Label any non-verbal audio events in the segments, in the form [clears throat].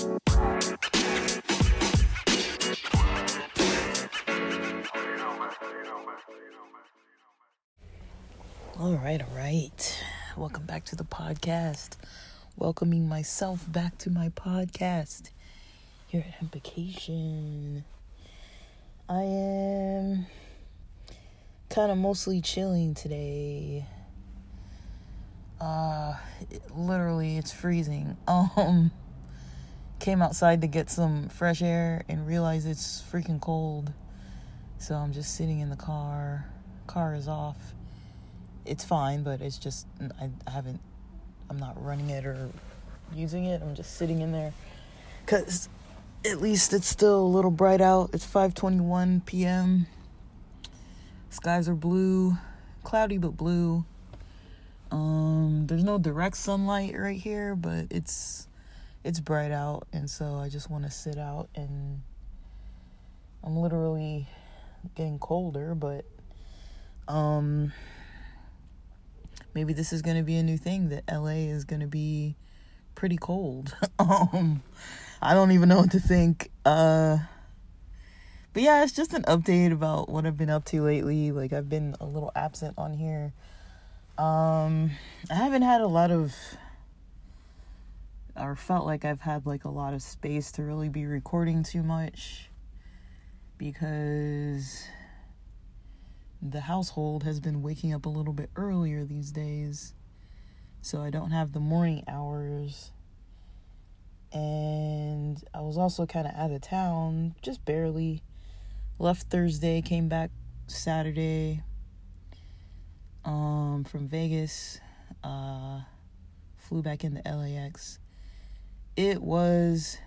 All right, all right. Welcome back to the podcast. Welcoming myself back to my podcast here at Hempication. I am kind of mostly chilling today. Uh, it, literally, it's freezing. [laughs] Um, came outside to get some fresh air and realized it's freaking cold. So I'm just sitting in the car. Car is off it's fine, but it's just I, haven't I'm not running it or using it. I'm just sitting in there cuz at least it's still a little bright out. It's 5:21 p.m. Skies are blue, cloudy but blue. Um there's no direct sunlight right here, but it's it's bright out and so I just want to sit out and I'm literally getting colder, but um maybe this is going to be a new thing that LA is going to be pretty cold. [laughs] um I don't even know what to think. Uh but yeah, it's just an update about what I've been up to lately. Like I've been a little absent on here. Um I haven't had a lot of or felt like I've had like a lot of space to really be recording too much because the household has been waking up a little bit earlier these days. So I don't have the morning hours. And I was also kind of out of town, just barely. Left Thursday, came back Saturday um, from Vegas. Uh, flew back into LAX. It was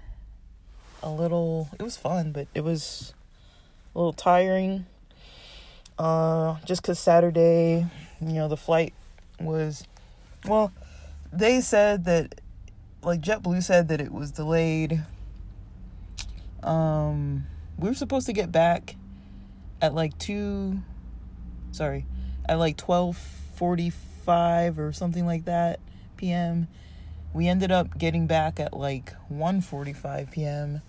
a little, it was fun, but it was a little tiring uh, just because Saturday, you know, the flight was, well, they said that, like JetBlue said that it was delayed. Um, we were supposed to get back at like 2, sorry, at like 12.45 or something like that p.m. We ended up getting back at like 1.45 p.m.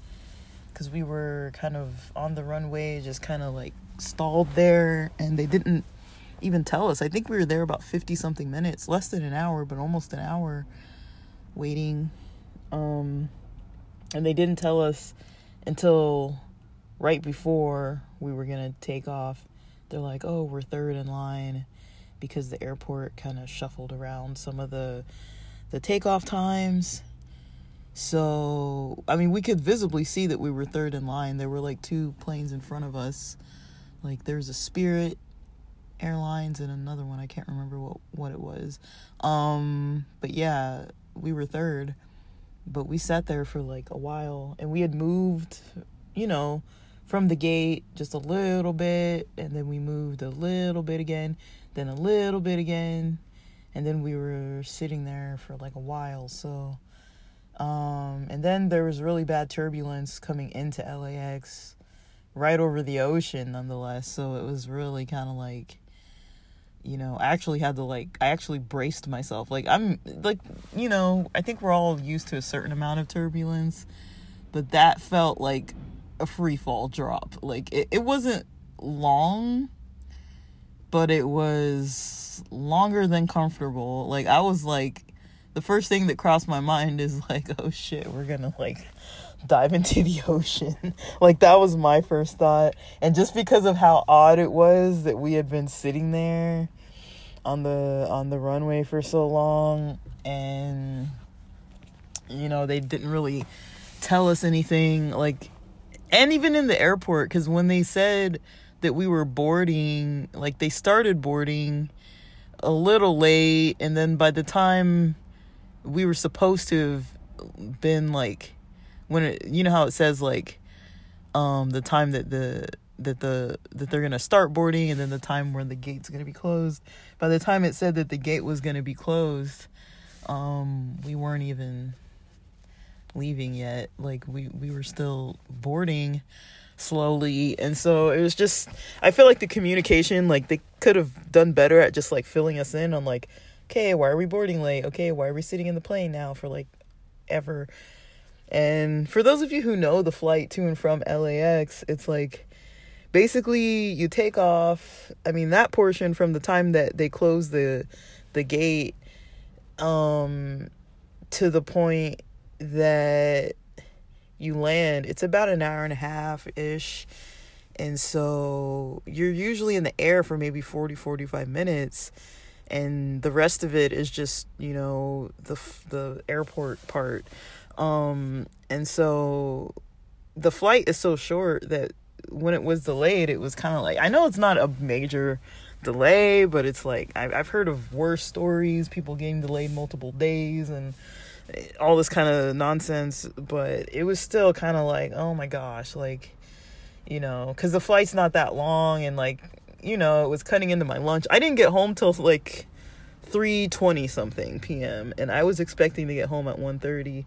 because we were kind of on the runway, just kind of like stalled there and they didn't even tell us. I think we were there about 50 something minutes, less than an hour, but almost an hour waiting. Um, and they didn't tell us until right before we were going to take off. They're like, "Oh, we're third in line." Because the airport kind of shuffled around some of the the takeoff times. So, I mean, we could visibly see that we were third in line. There were like two planes in front of us like there's a Spirit Airlines and another one I can't remember what what it was. Um, but yeah, we were third, but we sat there for like a while, and we had moved, you know, from the gate just a little bit, and then we moved a little bit again, then a little bit again, and then we were sitting there for like a while. So, um, and then there was really bad turbulence coming into LAX right over the ocean nonetheless. So it was really kind of like you know, I actually had to like I actually braced myself. Like I'm like, you know, I think we're all used to a certain amount of turbulence, but that felt like a free fall drop. Like it, it wasn't long, but it was longer than comfortable. Like I was like the first thing that crossed my mind is [laughs] like, oh shit, we're gonna like dive into the [laughs] ocean. like that was my first thought. And just because of how odd it was that we had been sitting there on the on the runway for so long and you know, they didn't really tell us anything like and even in the airport cuz when they said that we were boarding, like they started boarding a little late and then by the time we were supposed to have been like when it, you know how it says like um the time that the that the that they're gonna start boarding and then the time when the gate's gonna be closed. By the time it said that the gate was gonna be closed, um, we weren't even leaving yet. Like we we were still boarding slowly, and so it was just. I feel like the communication, like they could have done better at just like filling us in on like, okay, why are we boarding late? Okay, why are we sitting in the plane now for like ever? And for those of you who know the flight to and from LAX, it's like basically you take off. I mean that portion from the time that they close the the gate um to the point that you land, it's about an hour and a half ish. And so you're usually in the air for maybe 40 45 minutes and the rest of it is just, you know, the the airport part. Um and so the flight is so short that when it was delayed, it was kind of like I know it's not a major delay, but it's like I've I've heard of worse stories, people getting delayed multiple days and all this kind of nonsense. But it was still kind of like, oh my gosh, like you know, because the flight's not that long, and like you know, it was cutting into my lunch. I didn't get home till like 3:20 something p.m. and I was expecting to get home at 1:30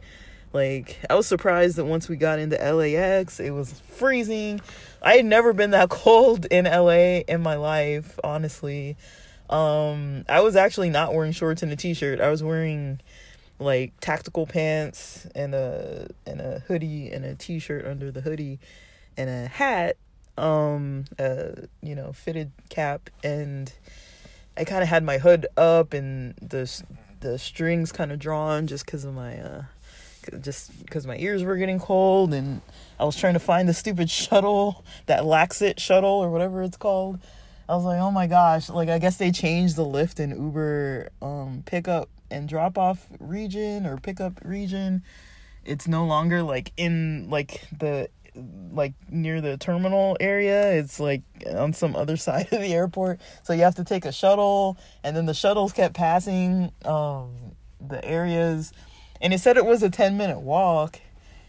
like I was surprised that once we got into LAX, it was freezing. I had never been that [laughs] cold in LA in my life, honestly. Um, I was actually not wearing shorts and a t-shirt. I was wearing like tactical pants and a and a hoodie and a t-shirt under the hoodie and a hat um a you know fitted cap and I kind of had my hood up and the the strings kind of drawn just cuz of my uh just because my ears were getting cold and I was trying to find the stupid shuttle, that LAX-it shuttle or whatever it's called. I was like, oh my gosh, like I guess they changed the Lyft and Uber um pickup and drop off region or pickup region. It's no longer like in like the like near the terminal area. It's like on some other [laughs] side of the airport. So you have to take a shuttle and then the shuttles kept passing um the areas and it said it was a 10 minute walk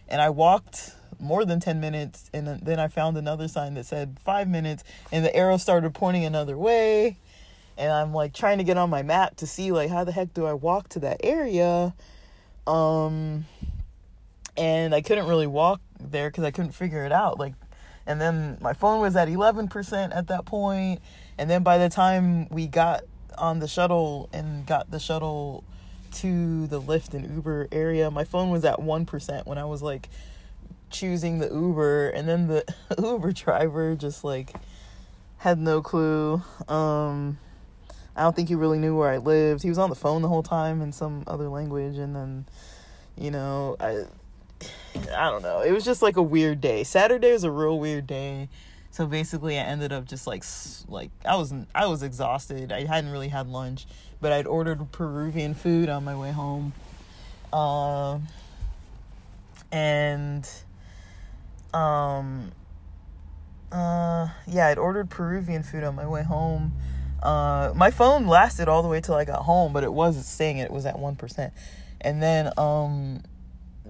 and i walked more than 10 minutes and then i found another sign that said five minutes and the arrow started pointing another way and i'm like trying to get on my map to see like how the heck do i walk to that area um and i couldn't really walk there because i couldn't figure it out like and then my phone was at 11% at that point and then by the time we got on the shuttle and got the shuttle to the Lyft and Uber area, my phone was at 1% when I was like choosing the Uber and then the [laughs] Uber driver just like had no clue. Um I don't think he really knew where I lived. He was on the phone the whole time in some other language and then you know, I I don't know. It was just like a weird day. Saturday was a real weird day. So basically I ended up just like like I was I was exhausted. I hadn't really had lunch but I'd ordered Peruvian food on my way home. Uh, and um uh yeah, I'd ordered Peruvian food on my way home. Uh my phone lasted all the way till I got home, but it was saying it was at 1%. And then um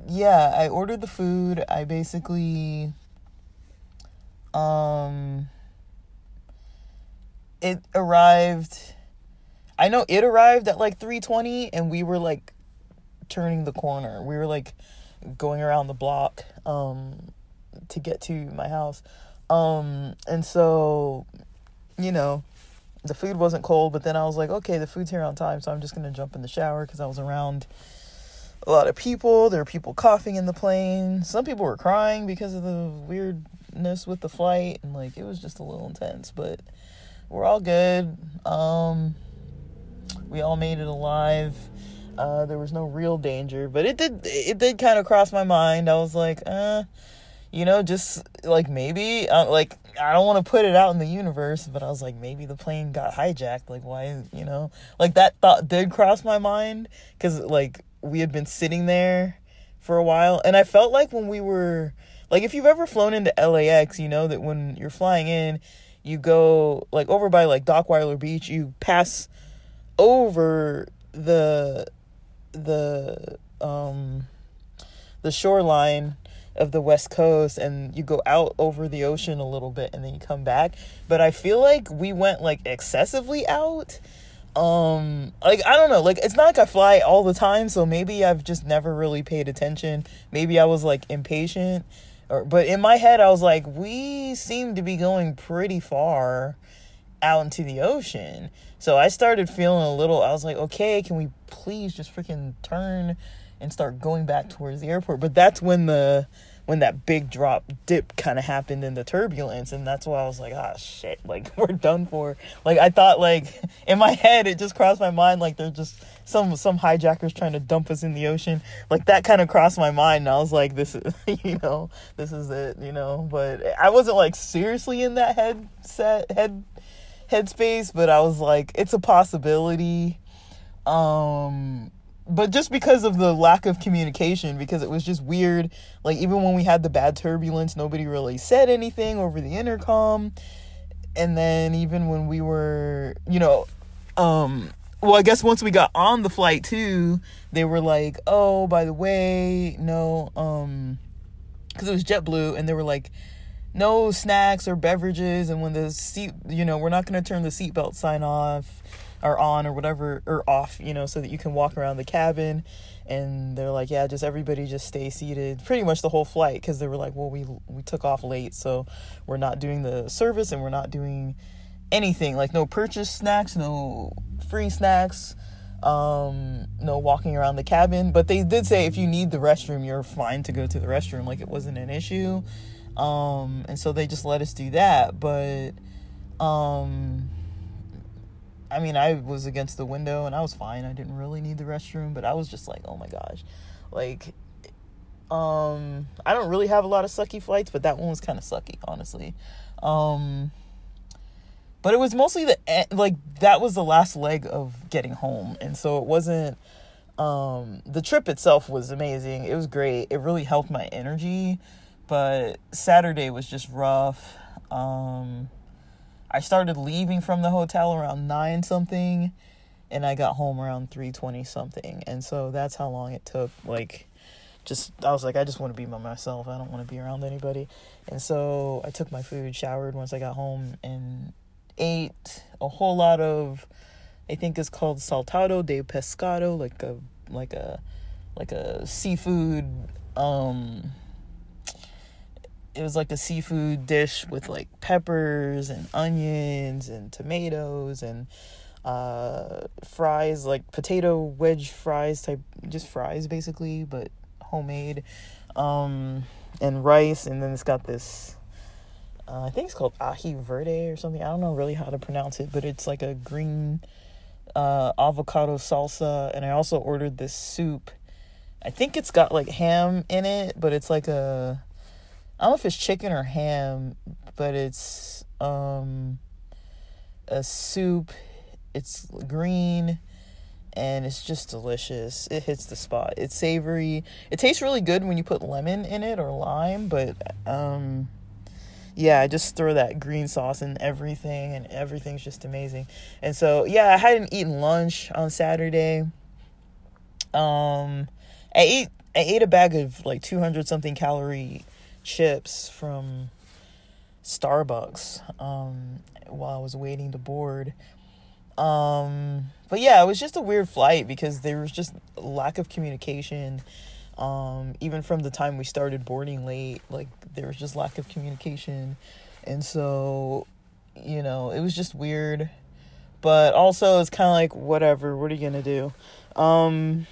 yeah, I ordered the food. I basically um it arrived I know it arrived at like 3:20 and we were like turning the corner. We were like going around the block um to get to my house. Um and so you know, the food wasn't cold, but then I was like, okay, the food's here on time, so I'm just to jump in the shower cuz I was around a lot of people. There were people coughing in the plane. Some people were crying because of the weirdness with the flight and like it was just a little intense, but we're all good. Um we all made it alive. Uh, there was no real danger, but it did it did kind of cross my mind. I was like, uh, you know, just like maybe uh, like I don't want to put it out in the universe, but I was like maybe the plane got hijacked. Like why, you know, like that thought did cross my mind because like we had been sitting there for a while, and I felt like when we were like if you've ever flown into LAX, you know that when you're flying in, you go like over by like Dockweiler Beach, you pass over the the um the shoreline of the west coast and you go out over the ocean a little bit and then you come back. But i feel like we went like excessively out. Um like i don't know. Like it's not like i fly all the time so maybe i've just never really paid attention. Maybe i was like impatient. Or but in my head i was like we seem to be going pretty far out into the ocean. So I started feeling a little, I was like, okay, can we please just freaking turn and start going back towards the airport. But that's when the when that big drop dip kind of happened in the turbulence and that's why I was like ah shit [laughs] like we're done for. Like I thought like [laughs] in my head it just crossed my mind like they're just some some hijackers trying to dump us in the ocean. Like that kind of crossed my mind and I was like this is [laughs] you know this is it you know? But I wasn't like seriously in that headset head headspace but I was like it's a possibility. Um but just because of the lack of communication because it was just weird. Like even when we had the bad turbulence nobody really said anything over the intercom. And then even when we were you know um well i guess once we got on the flight too they were like oh by the way no um because it was jetblue and they were like no snacks or beverages and when the seat you know we're not going to turn the seatbelt sign off or on or whatever or off, you know, so that you can walk around the cabin. And they're like, yeah, just everybody just stay seated, pretty much the whole flight, because they were like, well, we we took off late, so we're not doing the service and we're not doing anything like no purchase snacks, no free snacks, um, no walking around the cabin. But they did say if you need the restroom, you're fine to go to the restroom, like it wasn't an issue. Um, and so they just let us do that, but um I mean, I was against the window and I was fine. I didn't really need the restroom, but I was just like, oh my gosh. Like, um, I don't really have a lot of sucky flights, but that one was kind of sucky, honestly. Um, but it was mostly the, like, that was the last leg of getting home. And so it wasn't, um, the trip itself was amazing. It was great. It really helped my energy, but Saturday was just rough. Um, I started leaving from the hotel around 9 something and I got home around 3:20 something. And so that's how long it took like just I was like I just want to be by myself. I don't want to be around anybody. And so I took my food, showered once I got home and ate a whole lot of I think it's called saltado de pescado like a like a like a seafood um it was like a seafood dish with like peppers and onions and tomatoes and uh, fries, like potato wedge fries type, just fries basically, but homemade, um, and rice. And then it's got this, uh, I think it's called aji verde or something. I don't know really how to pronounce it, but it's like a green uh, avocado salsa. And I also ordered this soup. I think it's got like ham in it, but it's like a I don't know if it's chicken or ham, but it's um a soup. It's green and it's just delicious. It hits the spot. It's savory. It tastes really good when you put lemon in it or lime, but um yeah, I just throw that green sauce in everything and everything's just amazing. And so, yeah, I hadn't eaten lunch on Saturday. Um I ate I ate a bag of like 200 something calorie chips from Starbucks um, while I was waiting to board. Um, but yeah, it was just a weird flight because there was just lack of communication. Um, even from the time we started boarding late, like there was just lack of communication. And so, you know, it was just weird. But also, it's kind of like, whatever, what are you going to do? Um,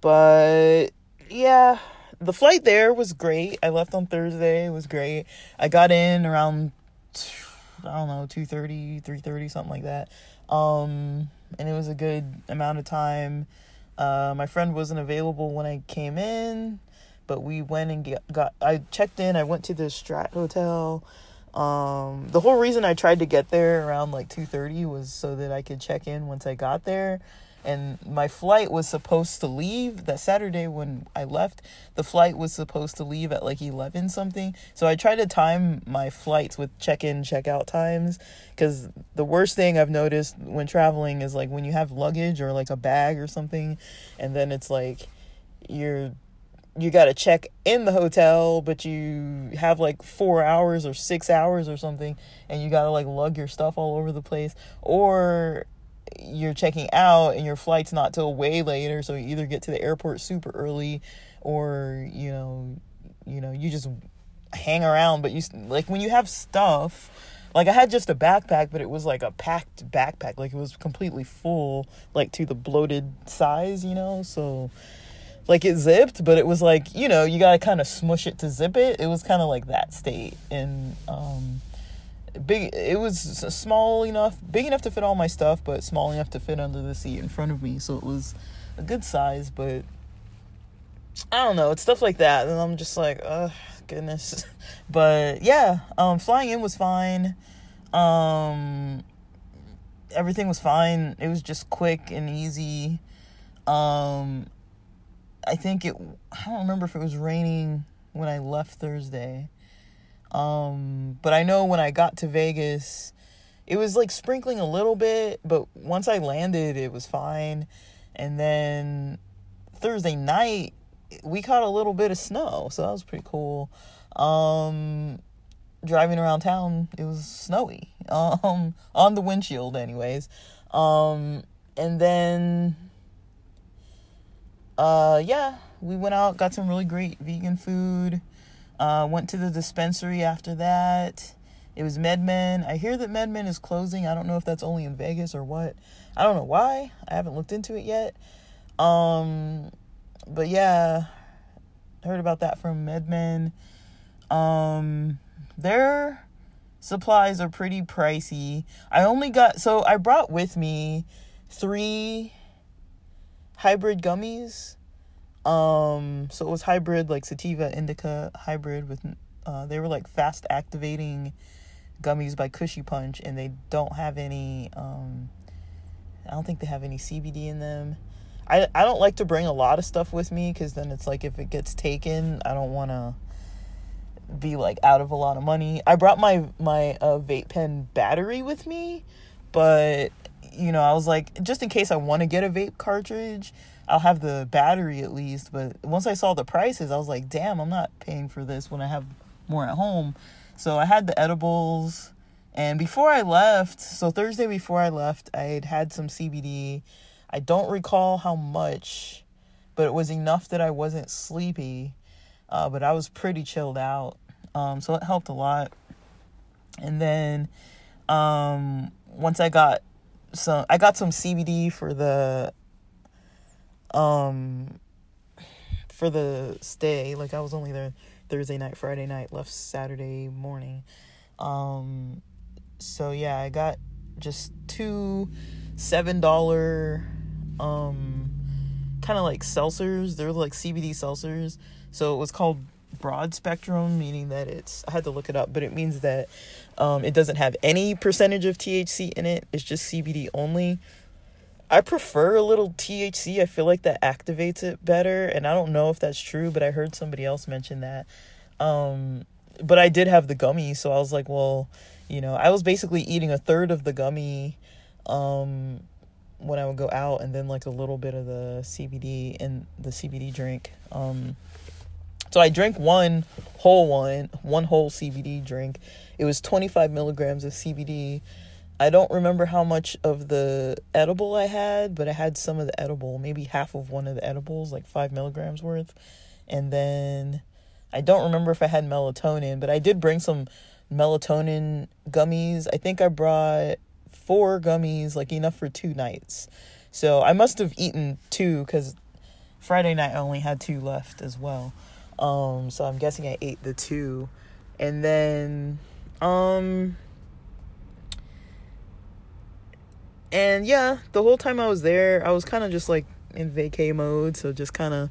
but yeah, the flight there was great. I left on Thursday. It was great. I got in around I don't know, 2:30, 3:30 something like that. Um and it was a good amount of time. Uh my friend wasn't available when I came in, but we went and get, got I checked in. I went to the Strat Hotel. Um the whole reason I tried to get there around like 2:30 was so that I could check in once I got there and my flight was supposed to leave that Saturday when I left. The flight was supposed to leave at like 11 something. So I tried to time my flights with check in, check out times. Because the worst thing I've noticed when traveling is like when you have luggage or like a bag or something, and then it's like you're you got to check in the hotel, but you have like four hours or six hours or something, and you got to like lug your stuff all over the place. Or you're checking out and your flight's not till way later so you either get to the airport super early or you know you know you just hang around but you like when you have stuff Like I had just a backpack, but it was like a packed backpack. Like it was completely full, like to the bloated size, you know? So like it zipped, but it was like, you know, you gotta kind of smush it to zip it. It was kind of like that state. And um big it was small enough big enough to fit all my stuff but small enough to fit under the seat in front of me so it was a good size but i don't know it's stuff like that and i'm just like oh goodness. [laughs] But yeah um flying in was fine. Um everything was fine. It was just quick and easy. Um i think it i don't remember if it was raining when i left thursday um, but I know when I got to Vegas, it was like sprinkling a little bit, but once I landed, it was fine. And then Thursday night, we caught a little bit of snow, so that was pretty cool. Um, driving around town, it was snowy. [laughs] Um, on the windshield, anyways. Um, and then, uh, yeah, we went out, got some really great vegan food. Uh, went to the dispensary after that. It was MedMen. I hear that MedMen is closing. I don't know if that's only in Vegas or what. I don't know why. I haven't looked into it yet. Um, but yeah, heard about that from MedMen. Um, their supplies are pretty pricey. I only got so I brought with me three hybrid gummies um, so it was hybrid, like sativa indica hybrid with, uh, they were like fast activating gummies by Kushy Punch, and they don't have any, um, I don't think they have any CBD in them. I, I don't like to bring a lot of stuff with me because then it's like if it gets taken, I don't want to be like out of a lot of money. I brought my my uh, vape pen battery with me, but you know I was like just in case I want to get a vape cartridge, I'll have the battery at least. But once I saw the prices, I was like, damn, I'm not paying for this when I have more at home. So I had the edibles. And before I left, so Thursday before I left, I had had some CBD. I don't recall how much, but it was enough that I wasn't sleepy. Uh, but I was pretty chilled out. Um, so it helped a lot. And then um, once I got some, I got some CBD for the um for the stay. Like i was only there thursday night friday night left saturday morning. Um so yeah i got just two seven dollar um kind of like seltzers. They're like cbd seltzers. So it was called broad spectrum meaning that it's i had to look it up but it means that um, it doesn't have any percentage of thc in it it's just cbd only I prefer a little THC. I feel like that activates it better, and I don't know if that's true, but I heard somebody else mention that. Um, but I did have the gummy, so I was like, well, you know, I was basically eating a third of the gummy um, when I would go out, and then like a little bit of the CBD and the CBD drink. Um, so I drank one whole one, one whole CBD drink. It was 25 milligrams of CBD I don't remember how much of the edible I had, but I had some of the edible, maybe half of one of the edibles, like five milligrams worth. And then I don't remember if I had melatonin, but I did bring some melatonin gummies. I think I brought four gummies, like enough for two nights. So I must have eaten two because Friday night I only had two left as well. Um, so I'm guessing I ate the two. And then, um, and yeah, the whole time I was there, I was kind of just like in vacay mode. So just kind of,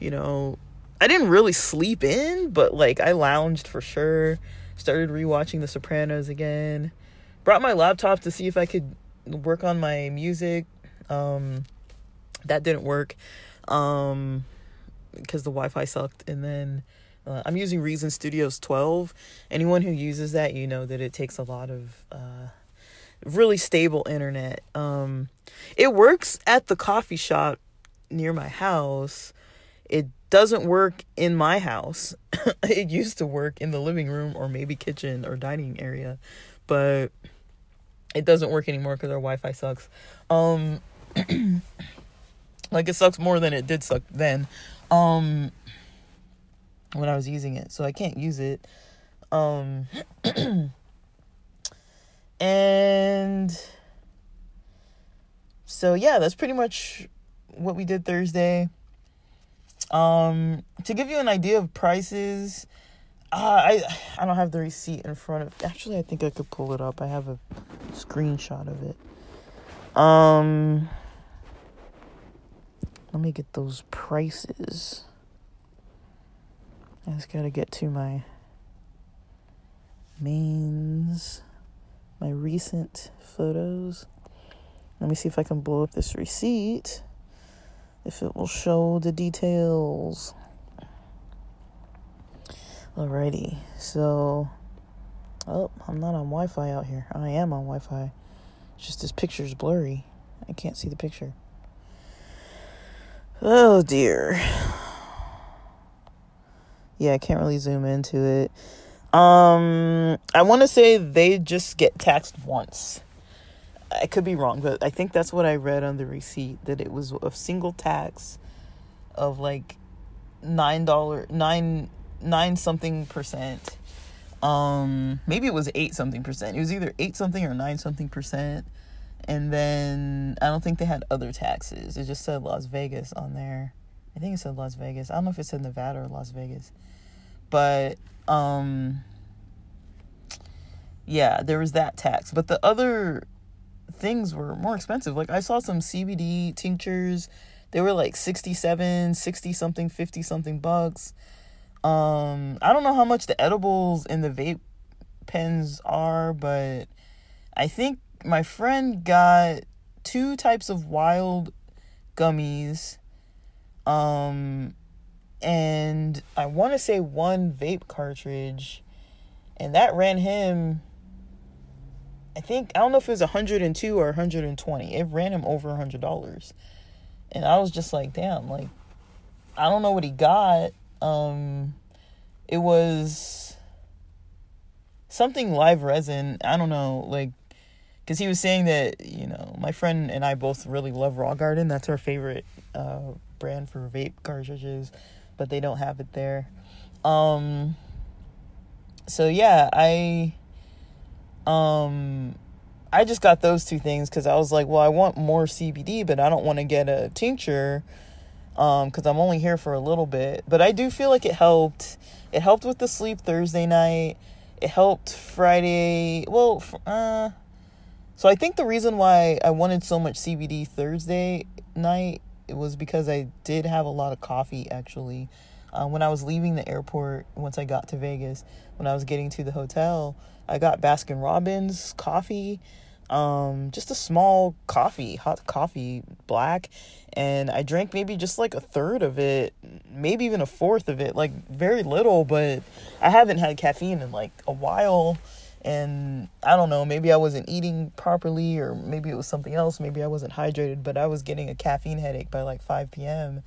you know, I didn't really sleep in, but like I lounged for sure. Started rewatching The Sopranos again. Brought my laptop to see if I could work on my music. Um, that didn't work um, because the Wi Fi sucked. And then uh, I'm using Reason Studios 12. Anyone who uses that, you know that it takes a lot of. Uh, really stable internet. Um, it works at the coffee shop near my house. It doesn't work in my house. [laughs] it used to work in the living room or maybe kitchen or dining area, but it doesn't work anymore because our Wi-Fi sucks. Um, [clears throat] like it sucks more than it did suck then. Um, when I was using it, so I can't use it. Um. [clears throat] and so yeah, that's pretty much what we did Thursday. Um, to give you an idea of prices, uh, I I don't have the receipt in front of. Actually, I think I could pull it up. I have a screenshot of it. Um, let me get those prices. I just gotta get to my mains, my recent photos. Let me see if I can blow up this receipt. If it will show the details. Alrighty, so. Oh, I'm not on Wi Fi out here. I am on Wi Fi. It's just this picture's blurry. I can't see the picture. Oh dear. Yeah, I can't really zoom into it. Um, I want to say they just get taxed once. I could be wrong, but I think that's what I read on the receipt that it was a single tax of like nine dollar nine nine something percent. Um, maybe it was eight something percent. It was either eight something or nine something percent. And then I don't think they had other taxes. It just said Las Vegas on there. I think it said Las Vegas. I don't know if it said Nevada or Las Vegas. But um yeah, there was that tax. But the other things were more expensive. Like I saw some CBD tinctures. They were like 67, 60 something, 50 something bucks. Um I don't know how much the edibles and the vape pens are, but I think my friend got two types of Wyld gummies. Um and I want to say one vape cartridge and that ran him I think I don't know if it was 102 or 120. It ran him over $100. And I was just like, damn, like I don't know what he got. Um it was something live resin. I don't know, like cuz he was saying that, you know, my friend and I both really love Raw Garden. That's our favorite uh brand for vape cartridges, but they don't have it there. Um so yeah, I um I just got those two things cuz I was like, well, I want more CBD, but I don't want to get a tincture um cuz I'm only here for a little bit. But I do feel like it helped. It helped with the sleep Thursday night. It helped Friday. Well, uh so I think the reason why I wanted so much CBD Thursday night it was because I did have a lot of coffee actually. Uh, when I was leaving the airport, once I got to Vegas, when I was getting to the hotel, I got Baskin Robbins coffee, um, just a small coffee, hot coffee, black, and I drank maybe just like a third of it, maybe even a fourth of it, like very little, but I haven't had caffeine in like a while. And I don't know, maybe I wasn't eating properly, or maybe it was something else. Maybe I wasn't hydrated, but I was getting a caffeine headache by like 5 p.m.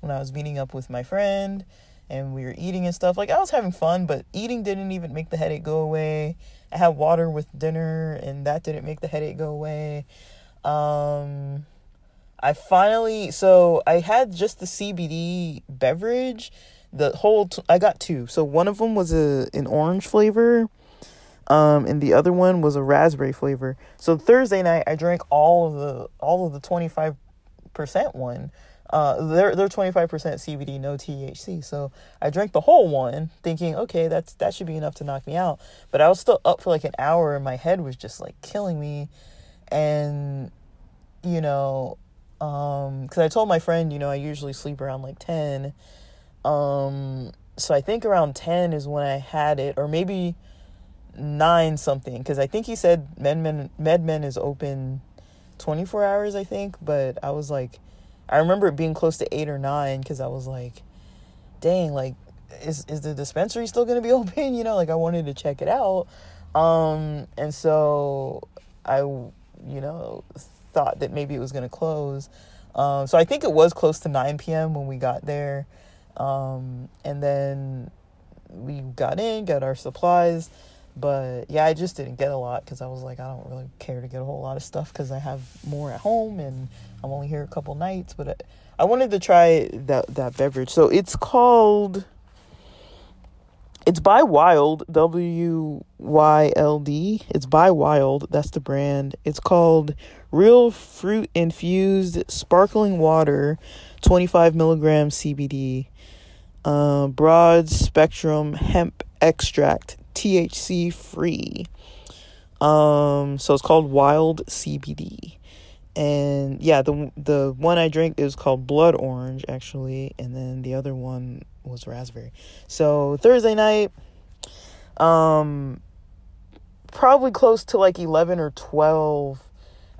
when I was meeting up with my friend and we were eating and stuff. Like I was having fun, but eating didn't even make the headache go away. I had water with dinner and that didn't make the headache go away. Um I finally so I had just the CBD beverage. The whole t- I got two. So one of them was a an orange flavor. Um, and the other one was a raspberry flavor. So Thursday night I drank all of the all of the 25% one uh, they're they're 25% CBD, no THC. So I drank the whole one, thinking, okay, that's that should be enough to knock me out. But I was still up for like an hour, and my head was just like killing me. And you know, um, because I told my friend, you know, I usually sleep around like 10. Um, so I think around 10 is when I had it, or maybe nine something, because I think he said MedMen MedMen is open 24 hours, I think. But I was like I remember it being close to eight or nine because I was like, dang, like, is is the dispensary still gonna be [laughs] open? You know, like I wanted to check it out. Um, and so I, you know, thought that maybe it was gonna close. Um, so I think it was close to 9 p.m. when we got there. Um, and then we got in, got our supplies. But yeah, I just didn't get a lot because I was like, I don't really care to get a whole lot of stuff because I have more at home and I'm only here a couple nights. But I, I wanted to try that that beverage. So it's called. it's by Wyld, W Y L D. It's by Wyld, That's the brand. It's called Real Fruit Infused Sparkling Water, 25 milligram CBD, uh, broad spectrum hemp extract, THC free. Um, so it's called Wyld CBD. And yeah, the the one I drank is called Blood Orange actually, and then the other one was raspberry. So Thursday night, um, probably close to like eleven or twelve.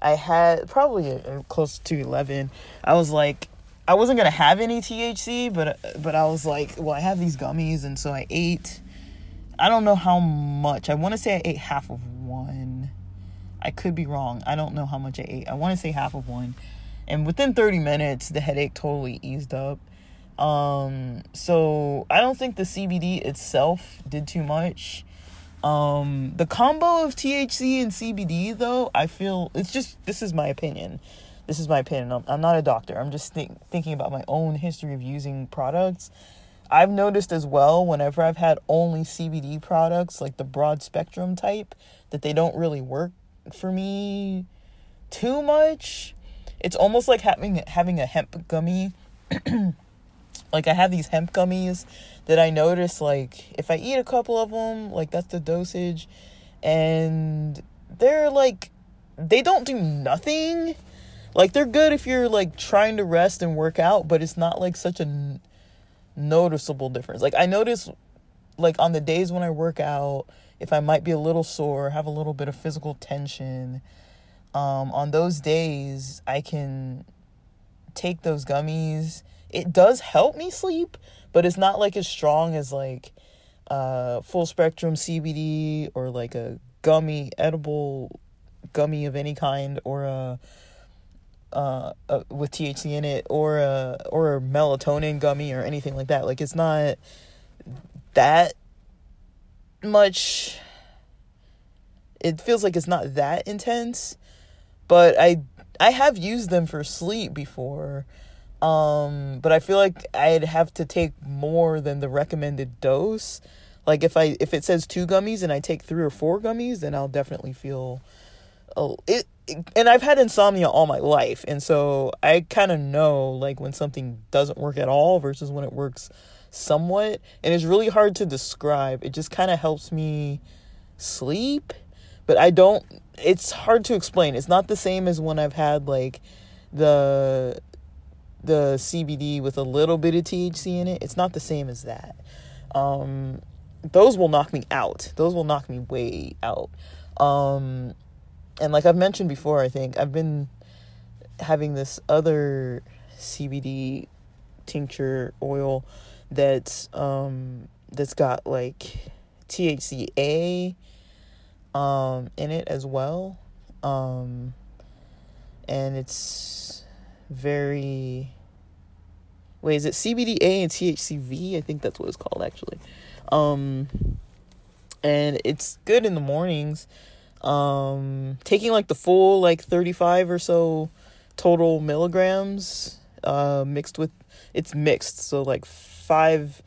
I had probably uh, close to eleven. I was like, I wasn't gonna have any THC, but but I was like, well, I have these gummies, and so I ate. I don't know how much. I want to say I ate half of one. I could be wrong. I don't know how much I ate. I want to say half of one. And within 30 minutes, the headache totally eased up. Um, so I don't think the CBD itself did too much. Um, the combo of THC and CBD, though, I feel it's just this is my opinion. This is my opinion. I'm, I'm not a doctor. I'm just think, thinking about my own history of using products. I've noticed as well whenever I've had only CBD products, like the broad spectrum type, that they don't really work for me too much. It's almost like having having a hemp gummy. [clears throat] like I have these hemp gummies that I notice like if I eat a couple of them, like that's the dosage and they're like they don't do nothing. Like they're good if you're like trying to rest and work out, but it's not like such a noticeable difference. Like I notice like on the days when I work out, if I might be a little sore, have a little bit of physical tension, um, on those days I can take those gummies. It does help me sleep, but it's not like as strong as like uh, full spectrum CBD or like a gummy edible gummy of any kind or a uh, uh, with THC in it or a or a melatonin gummy or anything like that. Like it's not that much. It feels like it's not that intense, but I I have used them for sleep before. Um, but I feel like I'd have to take more than the recommended dose. Like if I if it says two gummies and I take three or four gummies, then I'll definitely feel oh it and I've had insomnia all my life, and so I kind of know like when something doesn't work at all versus when it works somewhat, and it's really hard to describe. It just kind of helps me sleep, but I don't. It's hard to explain. It's not the same as when I've had like the the CBD with a little bit of THC in it. It's not the same as that. Um, those will knock me out. Those will knock me way out. Um, and like I've mentioned before, I think I've been having this other CBD tincture oil that's um that's got like THCA um in it as well. Um and it's very wait, is it CBDA and THCV? I think that's what it's called actually. Um and it's good in the mornings um taking like the full like 35 or so total milligrams uh mixed with it's mixed so like 5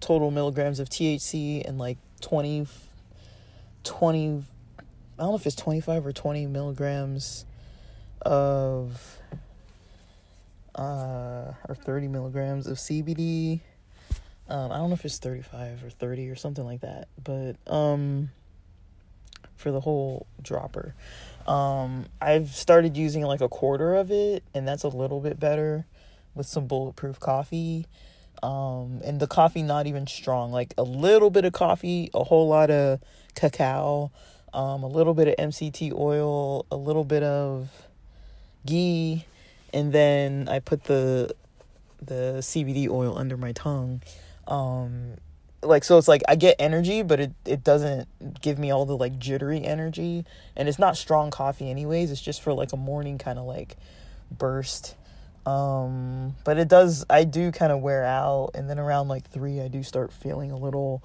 total milligrams of THC and like 20 20 I don't know if it's 25 or 20 milligrams of uh or 30 milligrams of CBD um I don't know if it's 35 or 30 or something like that but um for the whole dropper. Um, I've started using like a quarter of it, and that's a little bit better with some bulletproof coffee. Um, and the coffee not even strong, like a little bit of coffee, a whole lot of cacao, um, a little bit of MCT oil, a little bit of ghee, and then I put the the CBD oil under my tongue. Um, like so it's like I get energy, but it it doesn't give me all the like jittery energy, and it's not strong coffee anyways. It's just for like a morning kind of like burst. Um, but it does I do kind of wear out, and then around like three I do start feeling a little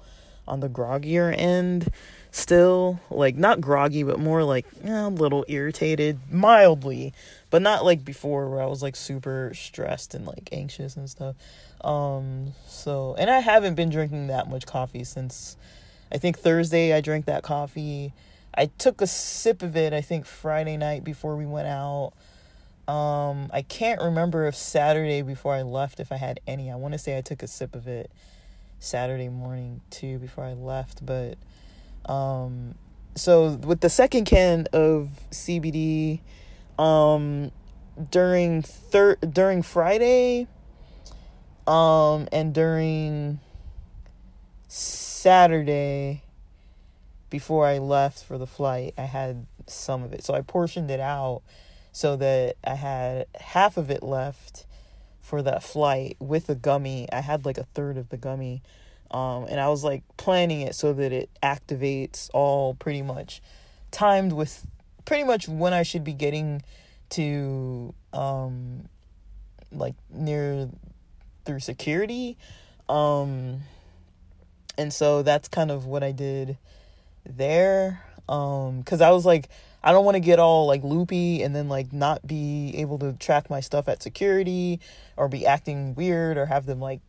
on the groggier end still. Like not groggy but more like eh, a little irritated mildly. But not like before where i was like super stressed and like anxious and stuff um so and i haven't been drinking that much coffee since i think thursday i drank that coffee. I took a sip of it i think friday night before we went out. Um i can't remember if saturday before i left if i had any. I want to say i took a sip of it saturday morning too before i left but um, so with the second can of CBD, um, during thir- during Friday, um, and during Saturday, before I left for the flight, I had some of it. So I portioned it out so that I had half of it left for that flight with the gummy. I had like a third of the gummy um, and I was like planning it so that it activates all pretty much timed with pretty much when I should be getting to um, like near through security. Um, and so that's kind of what I did there. Um, cause I was like, I don't want to get all like loopy and then like not be able to track my stuff at security or be acting weird or have them like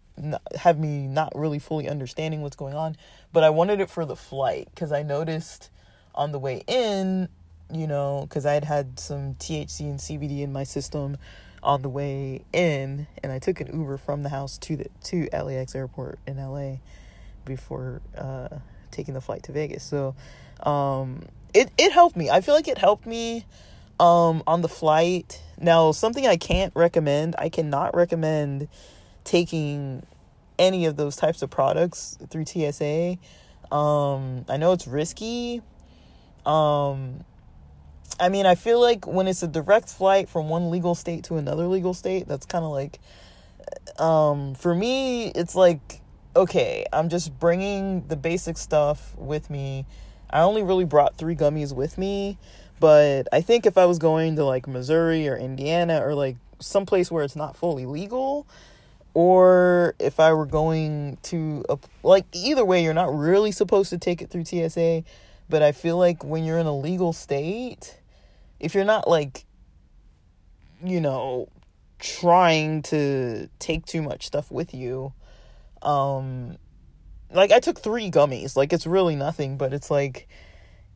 have me not really fully understanding what's going on. But I wanted it for the flight because I noticed on the way in, you know, because I had had some THC and CBD in my system on the way in, and I took an Uber from the house to the to LAX airport in LA before uh, taking the flight to Vegas. So um, it it helped me. I feel like it helped me um, on the flight. Now, something I can't recommend. I cannot recommend taking any of those types of products through TSA. Um, I know it's risky. Um, I mean, I feel like when it's a direct flight from one legal state to another legal state, that's kind of like, um, for me, it's like, okay, I'm just bringing the basic stuff with me. I only really brought three gummies with me, but I think if I was going to like Missouri or Indiana or like someplace where it's not fully legal, or if I were going to a, like either way you're not really supposed to take it through TSA but I feel like when you're in a legal state if you're not like you know trying to take too much stuff with you um like I took 3 gummies. Like it's really nothing but it's like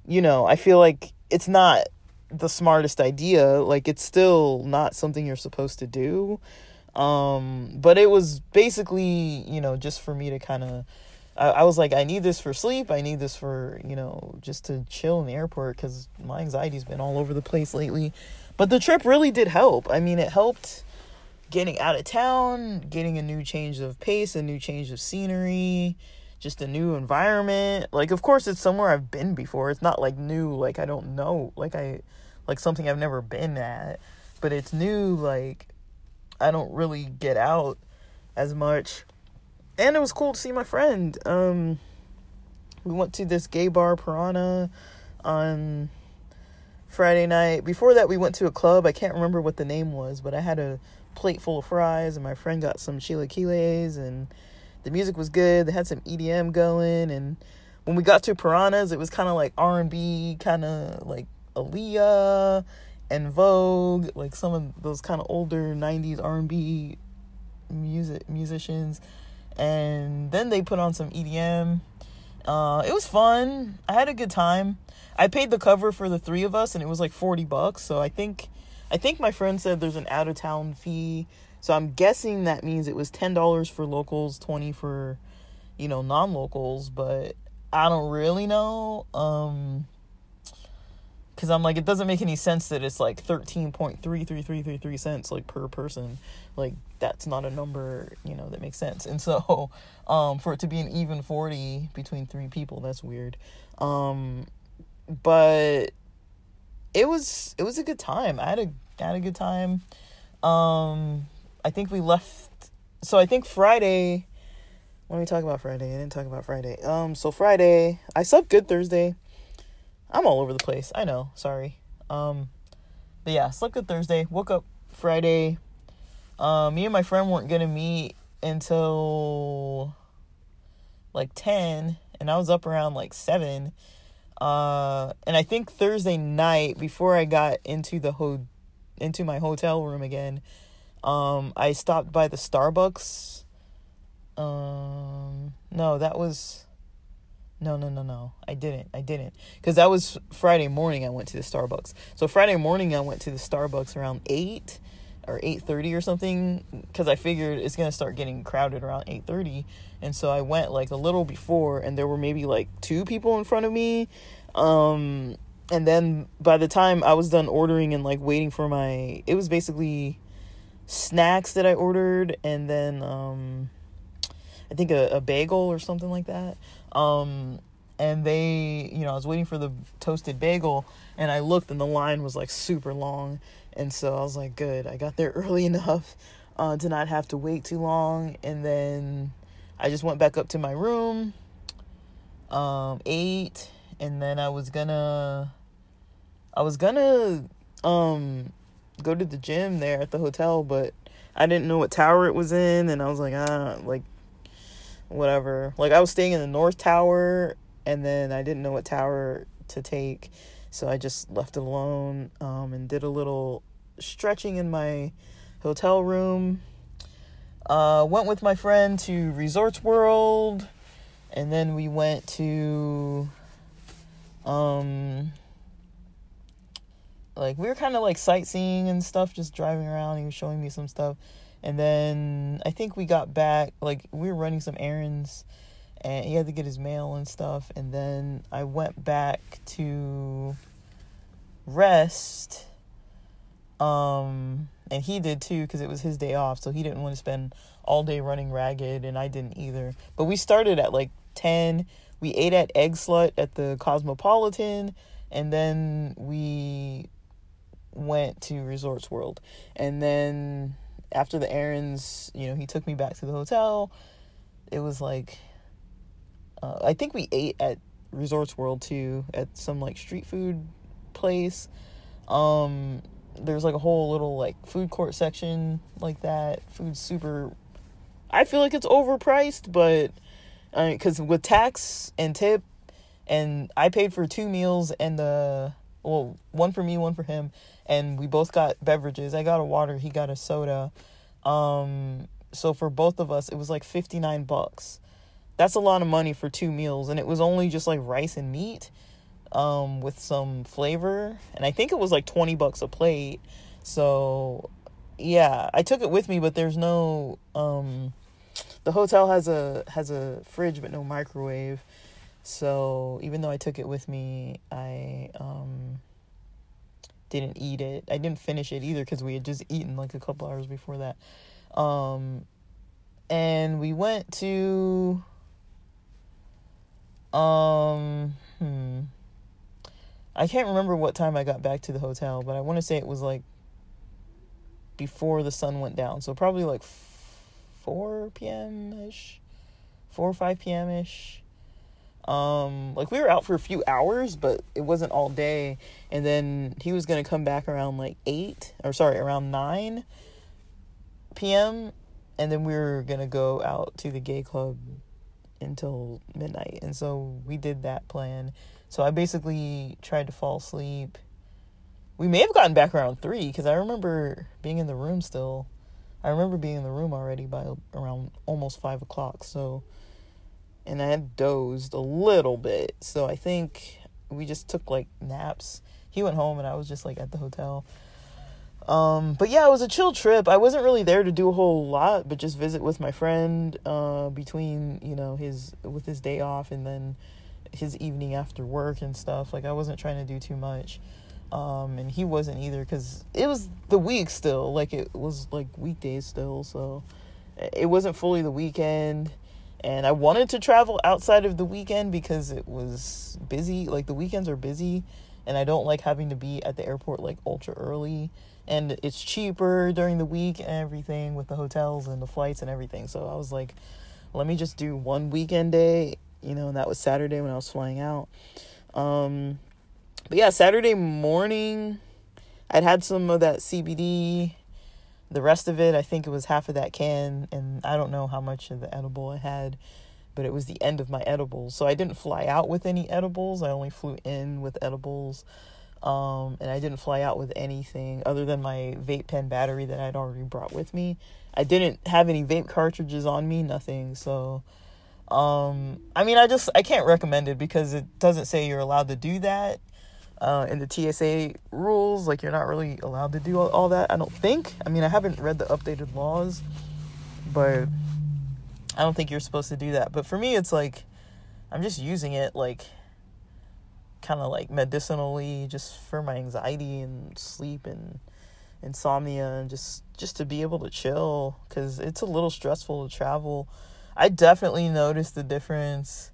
you know I feel like it's not the smartest idea. Like it's still not something you're supposed to do. Um, but it was basically, you know, just for me to kind of, I, I, was like, I need this for sleep. I need this for, you know, just to chill in the airport because my anxiety's been all over the place lately. But the trip really did help. I mean, it helped getting out of town, getting a new change of pace, a new change of scenery, just a new environment. Like, of course, it's somewhere I've been before. It's not like new, like I don't know, like I, like something I've never been at, but it's new, like I don't really get out as much. And it was cool to see my friend. Um, we went to this gay bar, Piranha, on Friday night. Before that, we went to a club. I can't remember what the name was, but I had a plate full of fries, and my friend got some chilaquiles, and the music was good. They had some EDM going, and when we got to Piranhas, it was kind of like R and B, kind of like Aaliyah En Vogue, like some of those kind of older 90s R&B music musicians. And then they put on some EDM. Uh, it was fun. I had a good time. I paid the cover for the three of us and it was like 40 bucks. So I think I think my friend said there's an out of town fee. So I'm guessing that means it was $10 for locals, 20 for you know, non-locals, but I don't really know. Um because I'm like, it doesn't make any sense that it's like 13.33333 cents like per person. Like that's not a number, you know, that makes sense. And so, [laughs] um, for it to be an even 40 between three people, that's weird. Um, but it was, it was a good time. I had a, had a good time. Um, I think we left, so I think Friday, let me talk about Friday. I didn't talk about Friday. Um, so Friday, I slept good Thursday. I'm all over the place. I know. Sorry. Um, but yeah, slept good Thursday. Woke up Friday. Uh, me and my friend weren't gonna meet until like ten, and I was up around like seven. Uh, and I think Thursday night before I got into the ho- into my hotel room again, um, I stopped by the Starbucks. Um, no, that was. No, no, no, no. I didn't. I didn't. Because that was Friday morning I went to the Starbucks. So Friday morning I went to the Starbucks around 8 or 8.30 or something because I figured it's going to start getting crowded around 8.30. And so I went like a little before and there were maybe like two people in front of me. Um, and then by the time I was done ordering and like waiting for my... It was basically snacks that I ordered and then... Um, I think a, a bagel or something like that. Um, and they, you know, I was waiting for the toasted bagel and I looked and the line was like super long. And so I was like, good, I got there [laughs] early enough uh, to not have to wait too long. And then I just went back up to my room, um, ate, and then I was gonna, I was gonna, um, go to the gym there at the hotel, but I didn't know what tower it was in. And I was like, ah, like, whatever. Like I was staying in the North Tower and then I didn't know what tower to take. So I just left it alone um, and did a little stretching in my hotel room. Uh, went with my friend to Resorts World and then we went to um like we were kind of like sightseeing and stuff just driving around he was showing me some stuff and then I think we got back, like, we were running some errands and he had to get his mail and stuff. And then I went back to rest. Um, and he did too because it was his day off. So he didn't want to spend all day running ragged, and I didn't either. But we started at like 10. We ate at Eggslut at the Cosmopolitan, and then we went to Resorts World. And then after the errands, you know, he took me back to the hotel. It was like, uh, I think we ate at Resorts World too, at some like street food place. Um, there's like a whole little like food court section like that. Food's super. I feel like it's overpriced, but because uh, with tax and tip, and I paid for two meals and the well, one for me, one for him, and we both got beverages. I got a water, he got a soda. Um, so for both of us, it was like 59 bucks. That's a lot of money for two meals, and it was only just like rice and meat um, with some flavor, and I think it was like 20 bucks a plate. So yeah, I took it with me, but there's no um, the hotel has a has a fridge but no microwave. So even though I took it with me, I um, didn't eat it. I didn't finish it either because we had just eaten like a couple hours before that. Um, and we went to um hmm I can't remember what time I got back to the hotel, but I want to say it was like before the sun went down. So probably like 4 p.m. ish, 4 or 5 p.m. ish. Um, like we were out for a few hours, but it wasn't all day. And then he was gonna come back around like eight, or sorry, around nine p.m. And then we were gonna go out to the gay club until midnight. And so we did that plan. So I basically tried to fall asleep. We may have gotten back around three because I remember being in the room still. I remember being in the room already by around almost five o'clock. So and I had dozed a little bit. So I think we just took like naps. He went home and I was just like at the hotel. Um, but yeah, it was a chill trip. I wasn't really there to do a whole lot, but just visit with my friend uh, between you know his with his day off and then his evening after work and stuff. Like I wasn't trying to do too much, um, and he wasn't either because it was the week still. Like it was like weekdays still, so it wasn't fully the weekend and I wanted to travel outside of the weekend because it was busy. Like the weekends are busy, and I don't like having to be at the airport like ultra early. And it's cheaper during the week and everything with the hotels and the flights and everything. So I was like, let me just do one weekend day, you know, and that was Saturday when I was flying out. Um, but yeah, Saturday morning, I'd had some of that CBD the rest of it, I think it was half of that can, and I don't know how much of the edible I had, but it was the end of my edibles. So I didn't fly out with any edibles. I only flew in with edibles. Um, and I didn't fly out with anything other than my vape pen battery that I'd already brought with me. I didn't have any vape cartridges on me, nothing. So, um, I mean, I just I can't recommend it because it doesn't say you're allowed to do that. Uh, in the TSA rules, like you're not really allowed to do all, all that. I don't think. I mean, I haven't read the updated laws, but I don't think you're supposed to do that. But for me, it's like I'm just using it like kind of like medicinally, just for my anxiety and sleep and insomnia, and just just to be able to chill because it's a little stressful to travel. I definitely noticed the difference.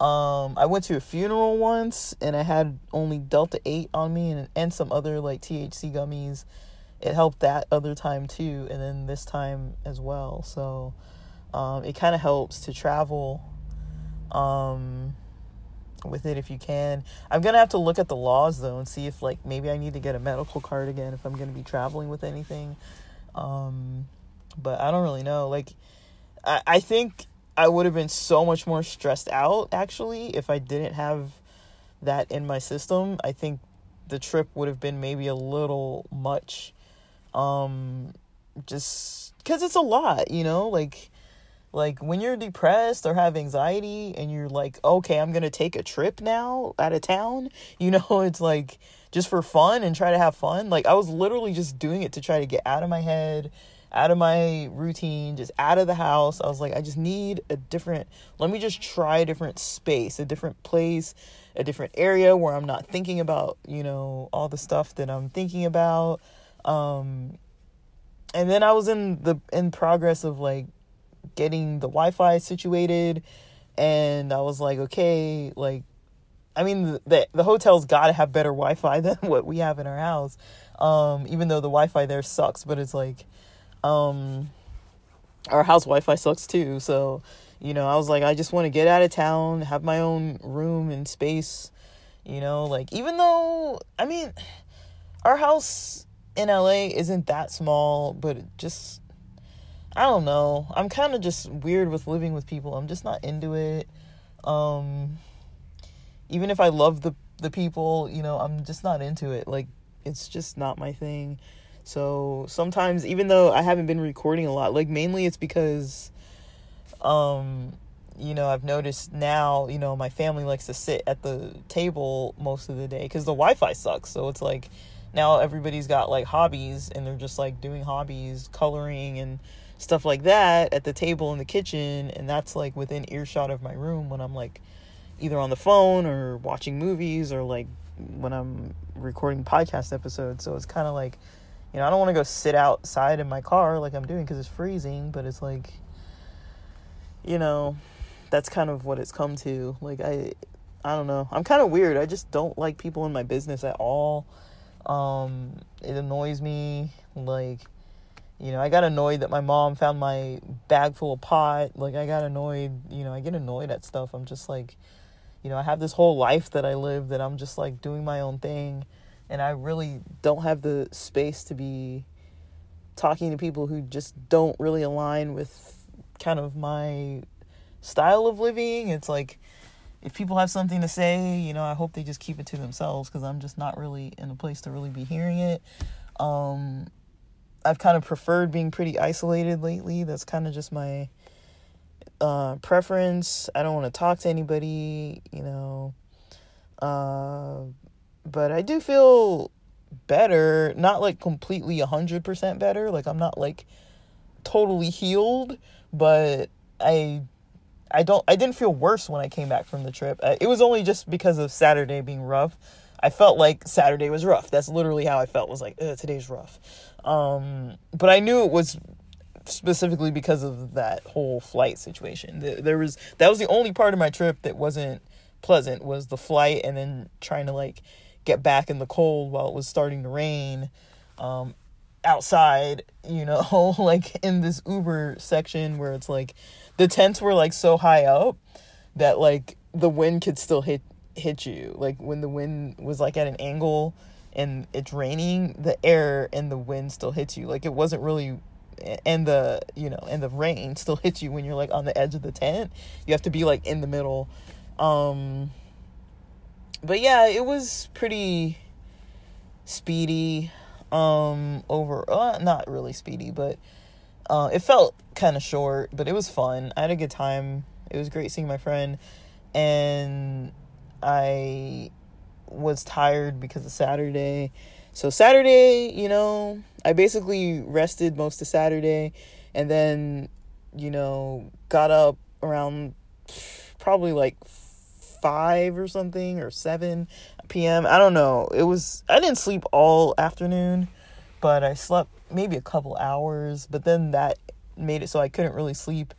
Um, I went to a funeral once and I had only Delta 8 on me and, and some other like THC gummies. It helped that other time too, and then this time as well. So, um, it kind of helps to travel um, with it if you can. I'm gonna have to look at the laws though and see if like maybe I need to get a medical card again if I'm gonna be traveling with anything. Um, but I don't really know. Like, I, I think I would have been so much more stressed out actually if I didn't have that in my system. I think the trip would have been maybe a little much. Um, just because it's a lot, you know, like like when you're depressed or have anxiety and you're like, okay, I'm gonna take a trip now out of town, [laughs] you know, it's like just for fun and try to have fun. Like I was literally just doing it to try to get out of my head, out of my routine, just out of the house. I was like, I just need a different, let me just try a different space, a different place, a different area where I'm not thinking about, you know, all the stuff that I'm thinking about. Um, and then I was in the in progress of like getting the Wi-Fi situated, and I was like, okay, like, I mean, the the hotel's got to have better Wi-Fi [laughs] than what we have in our house. Um, even though the Wi-Fi there sucks, but it's like, um, our house Wi-Fi sucks too. So, you know, I was like, I just want to get out of town, have my own room and space. You know, like even though I mean, our house in LA isn't that small, but it just I don't know. I'm kind of just weird with living with people. I'm just not into it. Um even if I love the the people, you know, I'm just not into it. Like it's just not my thing. So sometimes even though I haven't been recording a lot, like mainly it's because um you know, I've noticed now, you know, my family likes to sit at the table most of the day cuz the Wi-Fi sucks. So it's like now everybody's got like hobbies and they're just like doing hobbies, coloring and stuff like that at the table in the kitchen and that's like within earshot of my room when I'm like either on the phone or watching movies or like when I'm recording podcast episodes so it's kind of like you know I don't want to go sit outside in my car like I'm doing cuz it's freezing but it's like you know that's kind of what it's come to like I I don't know I'm kind of weird I just don't like people in my business at all um it annoys me like you know, I got annoyed that my mom found my bag full of pot. Like, I got annoyed. You know, I get annoyed at stuff. I'm just like, you know, I have this whole life that I live that I'm just like doing my own thing. And I really don't have the space to be talking to people who just don't really align with kind of my style of living. It's like, if people have something to say, you know, I hope they just keep it to themselves because I'm just not really in a place to really be hearing it. Um, I've kind of preferred being pretty isolated lately. That's kind of just my uh, preference. I don't want to talk to anybody, you know. Uh, but I do feel better, not like completely 100% better. Like I'm not like totally healed, but I I don't I didn't feel worse when I came back from the trip. It was only just because of Saturday being rough. I felt like Saturday was rough. That's literally how I felt. Was like, today's rough. Um, but I knew it was specifically because of that whole flight situation. There was that was the only part of my trip that wasn't pleasant was the flight and then trying to like get back in the cold while it was starting to rain um, outside, you know, [laughs] like in this Uber section where it's like the tents were like so high up that like the wind could still hit hit you. Like when the wind was like at an angle and it's raining, the air and the wind still hits you. Like it wasn't really and the you know and the rain [laughs] still hits you when you're like on the edge of the tent you have to be like in the middle um but yeah it was pretty speedy um over uh, not really speedy but uh it felt kind of short but it was fun. I had a good time. It was great seeing my friend and i was tired because of saturday. So Saturday, you know, I basically rested most of Saturday and then, you know, got up around probably like 5 or something or 7 p.m. I don't know. It was I didn't sleep all afternoon, but I slept maybe a couple hours, but then that made it so I couldn't really sleep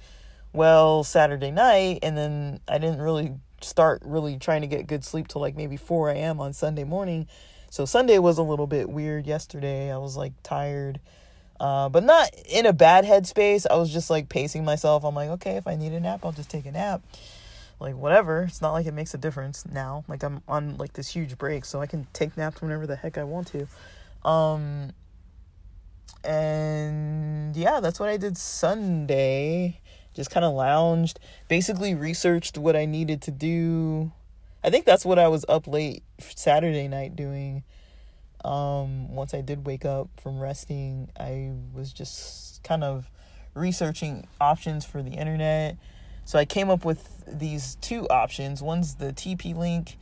well Saturday night and then I didn't really start really trying to get good sleep till like maybe 4 a.m. on Sunday morning so Sunday was a little bit weird yesterday. I was like tired. Uh, but not in a bad headspace. I was just like pacing myself. I'm like, okay, if I need a nap, I'll just take a nap. Like whatever. It's not like it makes a difference now. Like I'm on like this huge break, so I can take naps whenever the heck I want to. Um and yeah, that's what I did Sunday. Just kind of lounged, basically researched what I needed to do I think that's what I was up late Saturday night doing. Um, once I did wake up from resting, I was just kind of researching options for the internet. So I came up with these two options. One's the TP-Link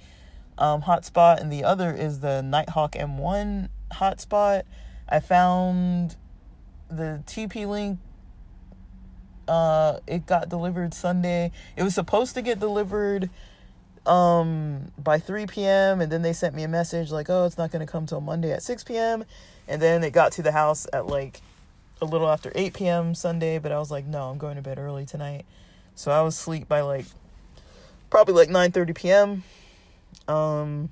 um, hotspot, and the other is the Nighthawk M1 hotspot. I found the TP-Link. Uh, it got delivered Sunday. It was supposed to get delivered um by 3 p.m. and then they sent me a message like, "Oh, it's not going to come till Monday at 6 p.m." And then it got to the house at like a little after 8 p.m. Sunday, but I was like, "No, I'm going to bed early tonight." So I was asleep by like probably like 9:30 p.m. Um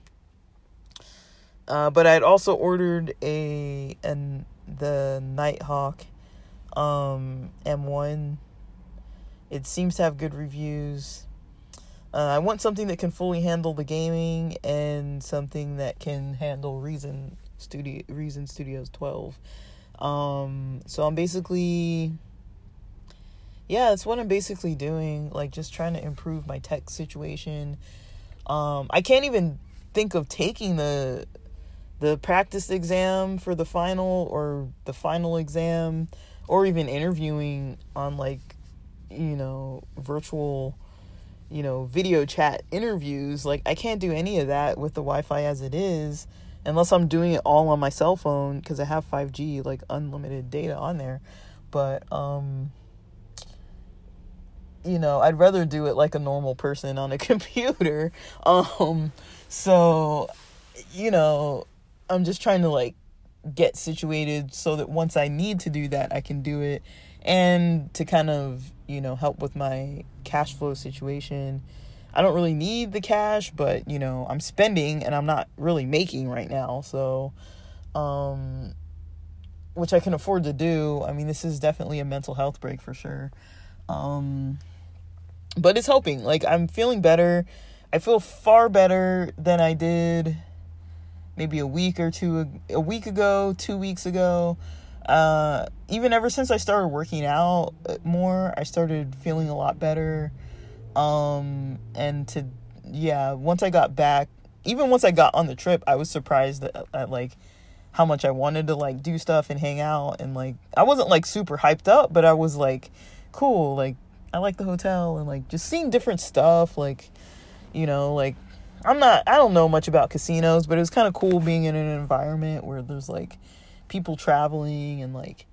uh, but I'd also ordered a and the Nighthawk um M1. It seems to have good reviews. Uh, I want something that can fully handle the gaming and something that can handle Reason Studio Reason Studios 12. Um, so I'm basically yeah, that's what I'm basically doing, like just trying to improve my tech situation. Um, I can't even think of taking the the practice exam for the final or the final exam or even interviewing on like you know virtual you know, video chat interviews. Like, I can't do any of that with the Wi Fi as it is, unless I'm doing it all on my cell phone because I have 5G, like unlimited data on there. But, um, you know, I'd rather do it like a normal person on a [laughs] computer. Um, so, you know, I'm just trying to like get situated so that once I need to do that, I can do it. And to kind of you know help with my cash flow situation i don't really need the cash but you know i'm spending and i'm not really making right now. So um which i can afford to do. I mean this is definitely a mental health break for sure. Um but it's helping like i'm feeling better i feel far better than i did maybe a week or two a week ago two weeks ago uh, even ever since I started working out more, I started feeling a lot better. Um, and to, yeah, once I got back, even once I got on the trip, I was surprised at, at like how much I wanted to like do stuff and hang out. And like, I wasn't like super hyped up, but I was like, cool. Like, I like the hotel and like just seeing different stuff. Like, you know, like I'm not, I don't know much about casinos, but it was kind of cool being in an environment where there's like, people traveling and like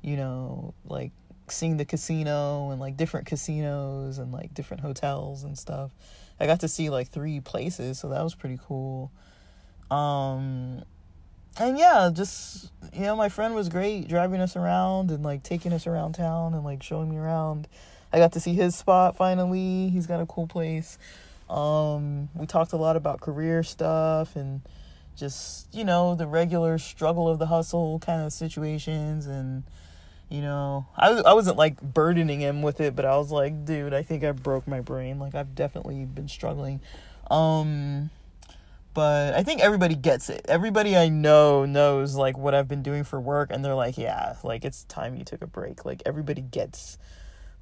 you know like seeing the casino and like different casinos and like different hotels and stuff i got to see like three places so that was pretty cool um and yeah just you know my friend was great driving us around and like taking us around town and like showing me around i got to see his spot finally he's got a cool place um we talked a lot about career stuff and just you know the regular struggle of the hustle kind of situations and you know I, I wasn't like burdening him with it but i was like dude i think i broke my brain like i've definitely been struggling um but I think everybody gets it. Everybody I know knows like what I've been doing for work and they're like, yeah, like it's time you took a break. Like everybody gets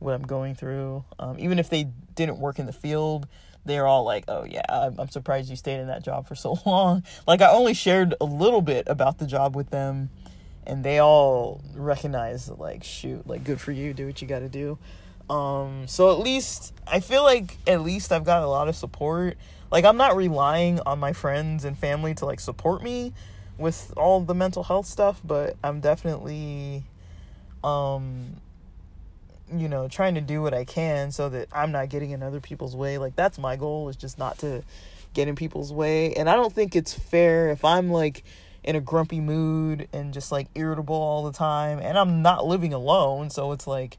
what I'm going through. Um, even if they didn't work in the field, they're all like, "Oh yeah, I'm, I'm surprised you stayed in that job for so [laughs] long." Like I only shared a little bit about the job with them, and they all recognize like, "Shoot, like good for you. Do what you got to do." Um, so at least I feel like at least I've got a lot of support. Like I'm not relying on my friends and family to like support me with all the mental health stuff, but I'm definitely um you know, trying to do what I can so that I'm not getting in other people's way. Like that's my goal is just not to get in people's way. And I don't think it's fair if I'm like in a grumpy mood and just like irritable all the time and I'm not living alone, so it's like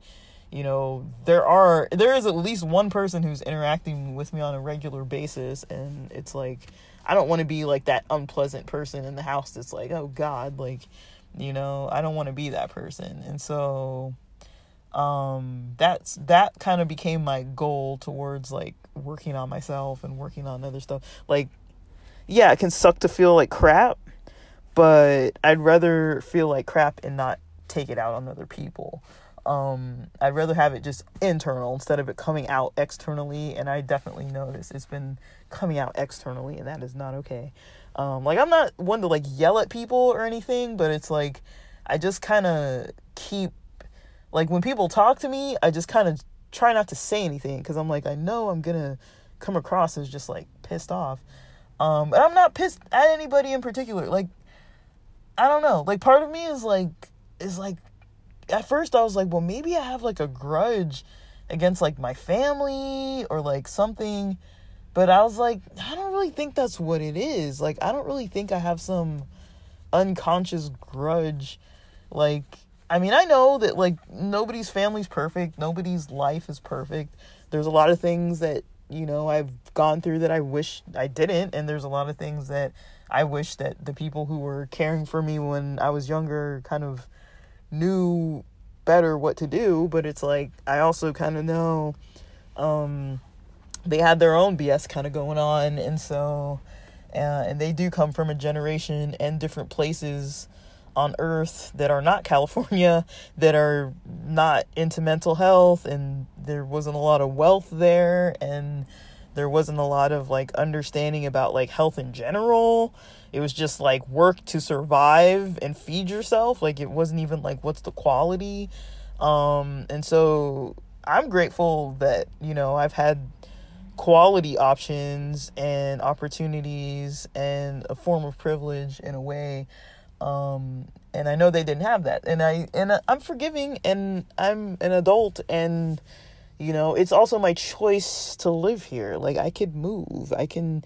you know, there are there is at least one person who's interacting with me on a regular basis and it's like I don't want to be like that unpleasant person in the house that's like, "Oh god, like, you know, I don't want to be that person." And so um that's that kind of became my goal towards like working on myself and working on other stuff. Like yeah it can suck to feel like crap but i'd rather feel like crap and not take it out on other people. Um i'd rather have it just internal instead of it coming out externally and i definitely notice it's been coming out externally and that is not okay. Um like i'm not one to like yell at people or anything but it's like i just kind of keep like when people talk to me, I just kind of try not to say anything because I'm like, I know I'm gonna come across as just like pissed off. Um, and I'm not pissed at anybody in particular. Like, I don't know. Like, part of me is like, is like, at first I was like, well, maybe I have like a grudge against like my family or like something. But I was like, I don't really think that's what it is. Like, I don't really think I have some unconscious grudge. Like, I mean, I know that like nobody's family's perfect, nobody's life is perfect. There's a lot of things that, you know, I've gone through that I wish I didn't, and there's a lot of things that I wish that the people who were caring for me when I was younger kind of knew better what to do, but it's like I also kind of know um they had their own BS kind of going on and so uh, and they do come from a generation and different places on earth that are not California, that are not into mental health, and there wasn't a lot of wealth there, and there wasn't a lot of like understanding about like health in general. It was just like work to survive and feed yourself. Like it wasn't even like what's the quality. Um, and so I'm grateful that, you know, I've had quality options and opportunities and a form of privilege in a way um, and I know they didn't have that. And I and I'm forgiving and I'm an adult and you know, it's also my choice to live here. Like I could move. I can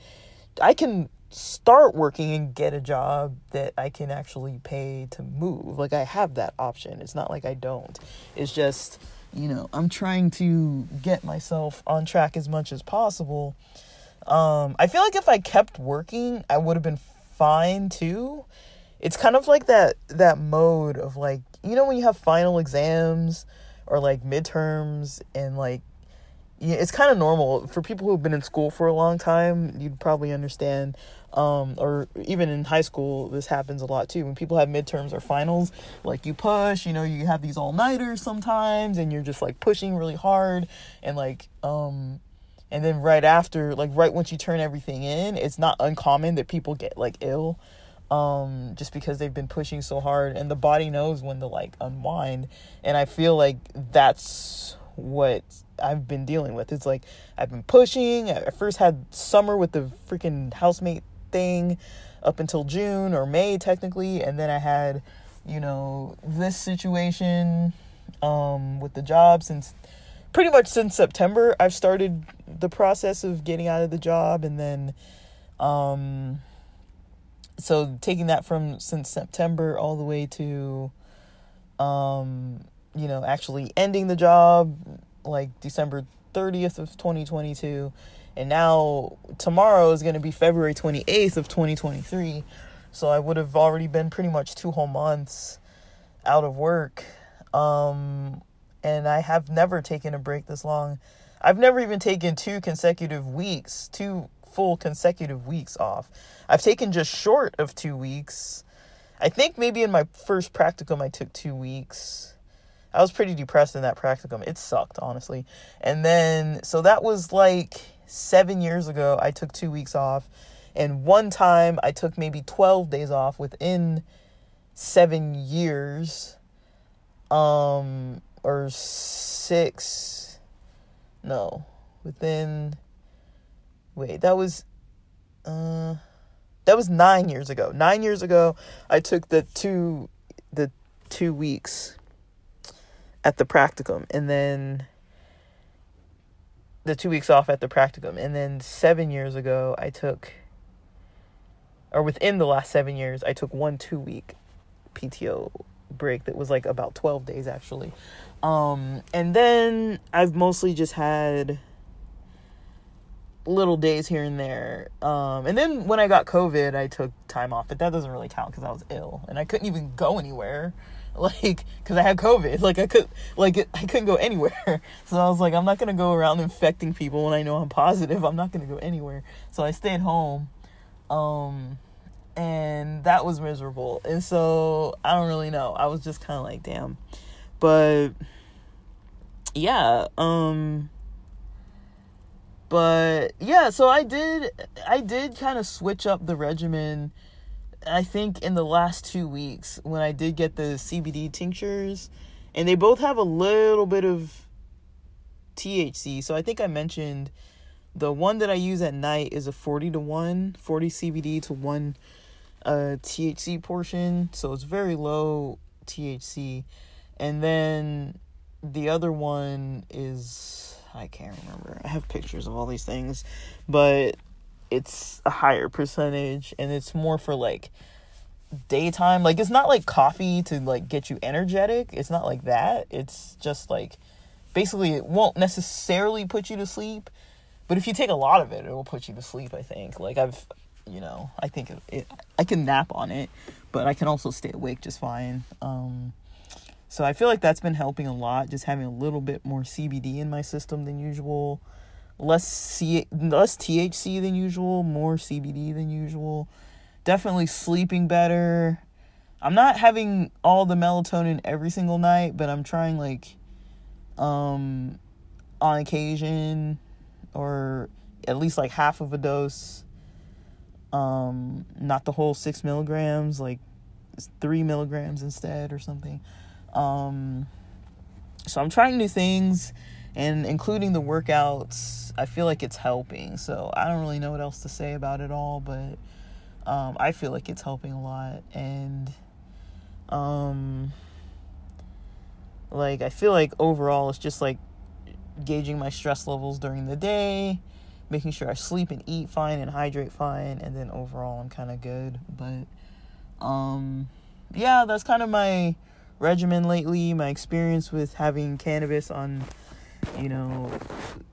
I can start working and get a job that I can actually pay to move. Like I have that option. It's not like I don't. It's just, you know, I'm trying to get myself on track as much as possible. Um, I feel like if I kept working, I would have been fine too it's kind of like that that mode of like you know when you have final exams or like midterms and like it's kind of normal. For people who've been in school for a long time you'd probably understand um, or even in high school this happens a lot too. When people have midterms or finals like you push you know you have these all-nighters sometimes and you're just like pushing really hard and like um and then right after like right once you turn everything in it's not uncommon that people get like ill um just because they've been pushing so hard and the body knows when to like unwind. And i feel like that's what i've been dealing with. It's like i've been pushing. I first had summer with the freaking housemate thing up until june or may technically. And then i had you know this situation um with the job since pretty much since september. I've started the process of getting out of the job and then um so taking that from since September all the way to um you know actually ending the job like December 30th of 2022 and now tomorrow is going to be February 28th of 2023 so I would have already been pretty much two whole months out of work. Um and I have never taken a break this long. I've never even taken two consecutive weeks two full consecutive weeks off. I've taken just short of two weeks. I think maybe in my first practicum I took two weeks. I was pretty depressed in that practicum. It sucked, honestly. And then, so that was like seven years ago. I took two weeks off. And one time I took maybe 12 days off within seven years. Um, or six. No, within. Wait, that was. Uh, that was nine years ago. Nine years ago, I took the two, the two weeks at the practicum, and then the two weeks off at the practicum, and then seven years ago, I took, or within the last seven years, I took one two week PTO break that was like about 12 days actually. Um, and then I've mostly just had little days here and there. Um, and then when I got COVID, I took time off, but that doesn't really count because I was ill and I couldn't even go anywhere. [laughs] Like, cause I had COVID. Like I could, like I couldn't go anywhere. [laughs] So I was like, I'm not gonna go around infecting people when I know I'm positive. I'm not gonna go anywhere. So I stayed home. Um, and that was miserable. And so I don't really know. I was just kind of like, damn. But yeah, um but yeah, so I did I did kind of switch up the regimen I think in the last 2 weeks when I did get the CBD tinctures and they both have a little bit of THC. So I think I mentioned the one that I use at night is a 40 to 1, 40 CBD to 1 uh, THC portion, so it's very low THC. And then the other one is I can't remember. I have pictures of all these things, but it's a higher percentage and it's more for like daytime. Like it's not like coffee to like get you energetic. It's not like that. It's just like basically it won't necessarily put you to sleep, but if you take a lot of it, it will put you to sleep, I think. Like I've you know, I think it, it, I can nap on it, but I can also stay awake just fine. Um, so I feel like that's been helping a lot, just having a little bit more CBD in my system than usual, less C, less THC than usual, more CBD than usual. Definitely sleeping better. I'm not having all the melatonin every single night, but I'm trying like um on occasion or at least like half of a dose um not the whole six milligrams like three milligrams instead or something um so i'm trying new things and including the workouts i feel like it's helping so i don't really know what else to say about it all but um i feel like it's helping a lot and um like i feel like overall it's just like gauging my stress levels during the day making sure I sleep and eat fine and hydrate fine, and then overall I'm kind of good. But um, yeah, that's kind of my regimen lately. My experience with having cannabis on, you know,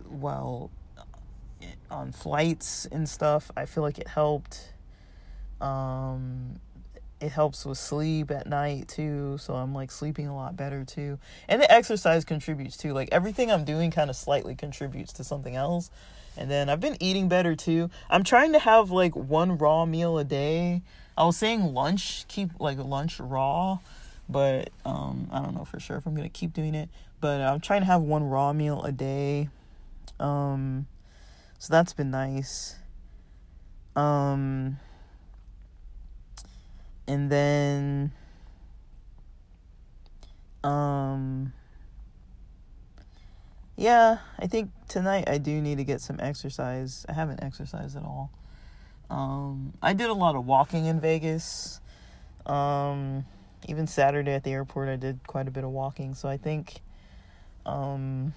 while on flights and stuff. I feel like it helped. Um, it helps with sleep at night too so i'm like sleeping a lot better too and the exercise contributes too like everything i'm doing kind of slightly contributes to something else and then I've been eating better too. I'm trying to have like one raw meal a day. I was saying lunch, keep like lunch raw, but um I don't know for sure if I'm to keep doing it, but I'm trying to have one raw meal a day. Um so that's been nice. Um and then um yeah, I think tonight I do need to get some exercise. I haven't exercised at all. Um, I did a lot of walking in Vegas. Um, even Saturday at the airport, I did quite a bit of walking. So I think um,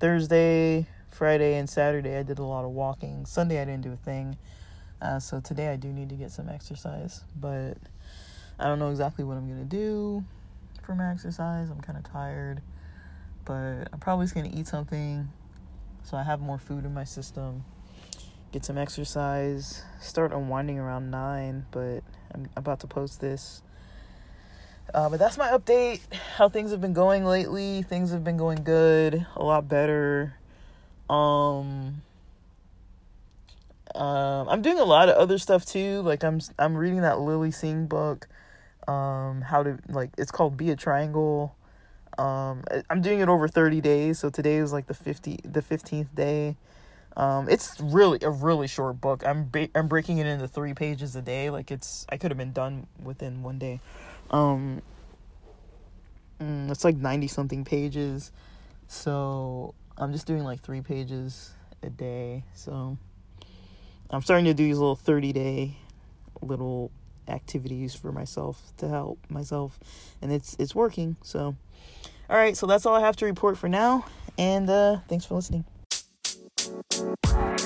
Thursday, Friday, and Saturday, I did a lot of walking. Sunday, I didn't do a thing. Uh, so today, I do need to get some exercise. But I don't know exactly what I'm going to do for my exercise. I'm kind of tired but I'm probably just gonna eat something so I have more food in my system. Get some exercise. Start unwinding around nine, but I'm about to post this. Uh, but that's my update. How things have been going lately. Things have been going good, a lot better. Um, Um, I'm doing a lot of other stuff too. Like I'm I'm reading that Lilly Singh book. Um, how to like it's called Be a Triangle. Um, I'm doing it over 30 days, so today is like the 50 the 15th day. Um, it's really a really short book. I'm ba- I'm breaking it into three pages a day. Like it's I could have been done within one day. Um, mm, it's like 90 something pages, so I'm just doing like three pages a day. So I'm starting to do these little 30 day little activities for myself to help myself, and it's it's working. So, all right, so that's all I have to report for now, and uh, thanks for listening. Bye.